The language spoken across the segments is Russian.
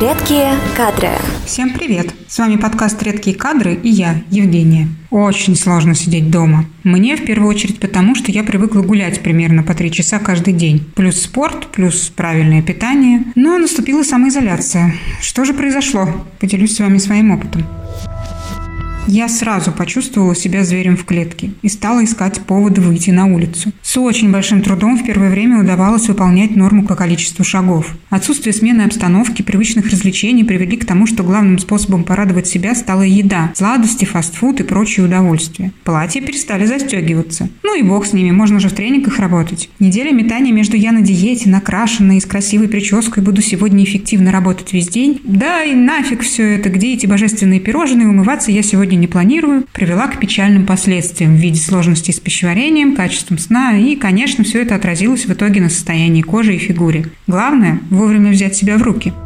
Редкие кадры. Всем привет! С вами подкаст «Редкие кадры» и я, Евгения. Очень сложно сидеть дома. Мне в первую очередь потому, что я привыкла гулять примерно по три часа каждый день. Плюс спорт, плюс правильное питание. Но наступила самоизоляция. Что же произошло? Поделюсь с вами своим опытом. Я сразу почувствовала себя зверем в клетке и стала искать поводы выйти на улицу. С очень большим трудом в первое время удавалось выполнять норму по количеству шагов. Отсутствие смены обстановки, привычных развлечений привели к тому, что главным способом порадовать себя стала еда, сладости, фастфуд и прочие удовольствия. Платья перестали застегиваться. Ну и бог с ними, можно же в тренингах работать. Неделя метания между я на диете, накрашенной и с красивой прической буду сегодня эффективно работать весь день. Да и нафиг все это, где эти божественные пирожные, умываться я сегодня не планирую, привела к печальным последствиям в виде сложностей с пищеварением, качеством сна и, конечно, все это отразилось в итоге на состоянии кожи и фигуре. Главное – вовремя взять себя в руки –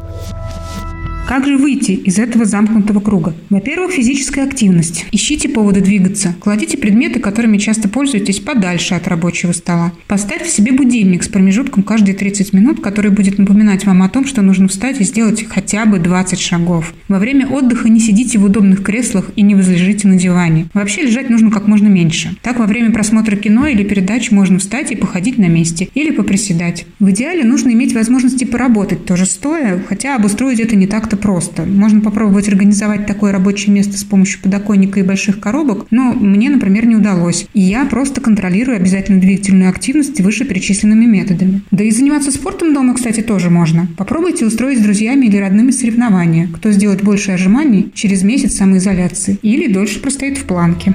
как же выйти из этого замкнутого круга? Во-первых, физическая активность. Ищите поводы двигаться. Кладите предметы, которыми часто пользуетесь, подальше от рабочего стола. Поставьте себе будильник с промежутком каждые 30 минут, который будет напоминать вам о том, что нужно встать и сделать хотя бы 20 шагов. Во время отдыха не сидите в удобных креслах и не возлежите на диване. Вообще лежать нужно как можно меньше. Так во время просмотра кино или передач можно встать и походить на месте или поприседать. В идеале нужно иметь возможности поработать тоже стоя, хотя обустроить это не так-то просто. Можно попробовать организовать такое рабочее место с помощью подоконника и больших коробок, но мне, например, не удалось. И я просто контролирую обязательно двигательную активность вышеперечисленными методами. Да и заниматься спортом дома, кстати, тоже можно. Попробуйте устроить с друзьями или родными соревнования, кто сделает больше отжиманий через месяц самоизоляции или дольше простоит в планке.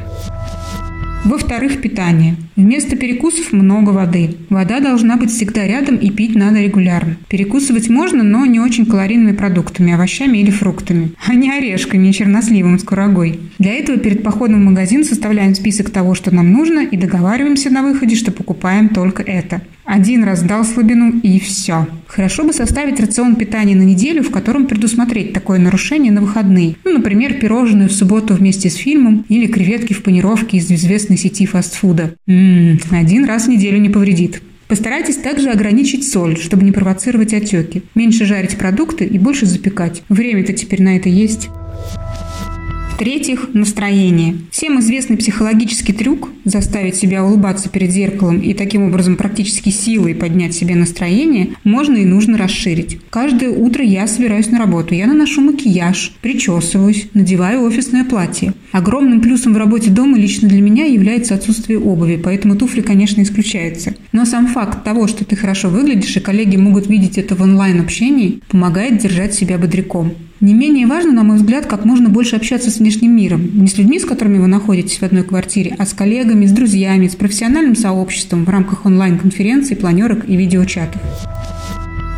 Во-вторых, питание. Вместо перекусов много воды. Вода должна быть всегда рядом и пить надо регулярно. Перекусывать можно, но не очень калорийными продуктами, овощами или фруктами, а не орешками и черносливом с курагой. Для этого перед походом в магазин составляем список того, что нам нужно, и договариваемся на выходе, что покупаем только это. Один раз дал слабину и все. Хорошо бы составить рацион питания на неделю, в котором предусмотреть такое нарушение на выходные. Ну, например, пирожные в субботу вместе с фильмом или креветки в панировке из известной сети фастфуда. Ммм, один раз в неделю не повредит. Постарайтесь также ограничить соль, чтобы не провоцировать отеки. Меньше жарить продукты и больше запекать. Время-то теперь на это есть. В-третьих, настроение. Всем известный психологический трюк – заставить себя улыбаться перед зеркалом и таким образом практически силой поднять себе настроение – можно и нужно расширить. Каждое утро я собираюсь на работу, я наношу макияж, причесываюсь, надеваю офисное платье. Огромным плюсом в работе дома лично для меня является отсутствие обуви, поэтому туфли, конечно, исключаются. Но сам факт того, что ты хорошо выглядишь и коллеги могут видеть это в онлайн-общении, помогает держать себя бодряком. Не менее важно, на мой взгляд, как можно больше общаться с внешним миром. Не с людьми, с которыми вы находитесь в одной квартире, а с коллегами, с друзьями, с профессиональным сообществом в рамках онлайн-конференций, планерок и видеочатов.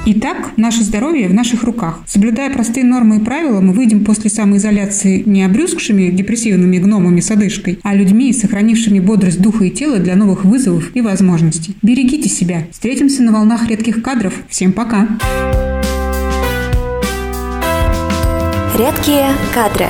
Итак, наше здоровье в наших руках. Соблюдая простые нормы и правила, мы выйдем после самоизоляции не обрюзгшими депрессивными гномами с одышкой, а людьми, сохранившими бодрость духа и тела для новых вызовов и возможностей. Берегите себя. Встретимся на волнах редких кадров. Всем пока! Редкие кадры.